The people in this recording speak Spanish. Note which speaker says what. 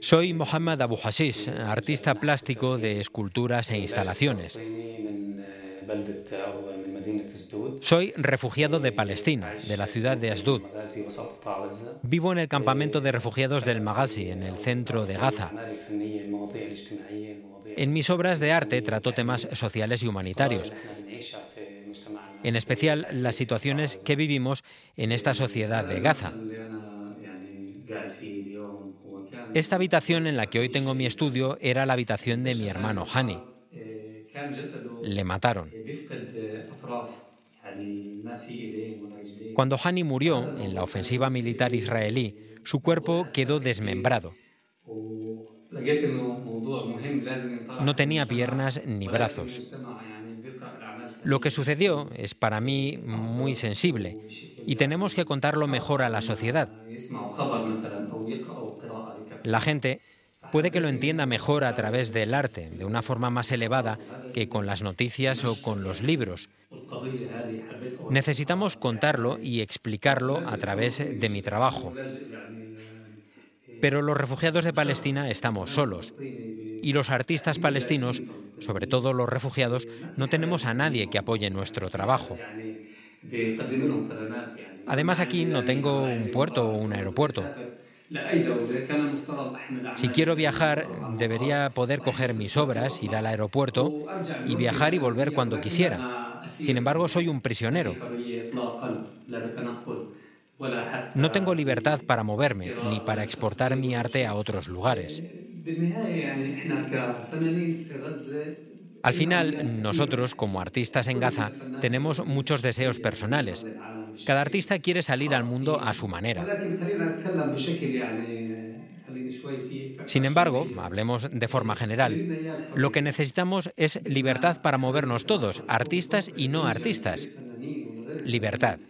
Speaker 1: Soy Mohammad Abu Hashish, artista plástico de esculturas e instalaciones. Soy refugiado de Palestina, de la ciudad de Asdod. Vivo en el campamento de refugiados del Maghazi, en el centro de Gaza. En mis obras de arte trato temas sociales y humanitarios, en especial las situaciones que vivimos en esta sociedad de Gaza. Esta habitación en la que hoy tengo mi estudio era la habitación de mi hermano Hani. Le mataron. Cuando Hani murió en la ofensiva militar israelí, su cuerpo quedó desmembrado. No tenía piernas ni brazos. Lo que sucedió es para mí muy sensible y tenemos que contarlo mejor a la sociedad. La gente puede que lo entienda mejor a través del arte, de una forma más elevada que con las noticias o con los libros. Necesitamos contarlo y explicarlo a través de mi trabajo. Pero los refugiados de Palestina estamos solos. Y los artistas palestinos, sobre todo los refugiados, no tenemos a nadie que apoye nuestro trabajo. Además aquí no tengo un puerto o un aeropuerto. Si quiero viajar, debería poder coger mis obras, ir al aeropuerto y viajar y volver cuando quisiera. Sin embargo, soy un prisionero. No tengo libertad para moverme ni para exportar mi arte a otros lugares. Al final, nosotros, como artistas en Gaza, tenemos muchos deseos personales. Cada artista quiere salir al mundo a su manera. Sin embargo, hablemos de forma general, lo que necesitamos es libertad para movernos todos, artistas y no artistas. Libertad.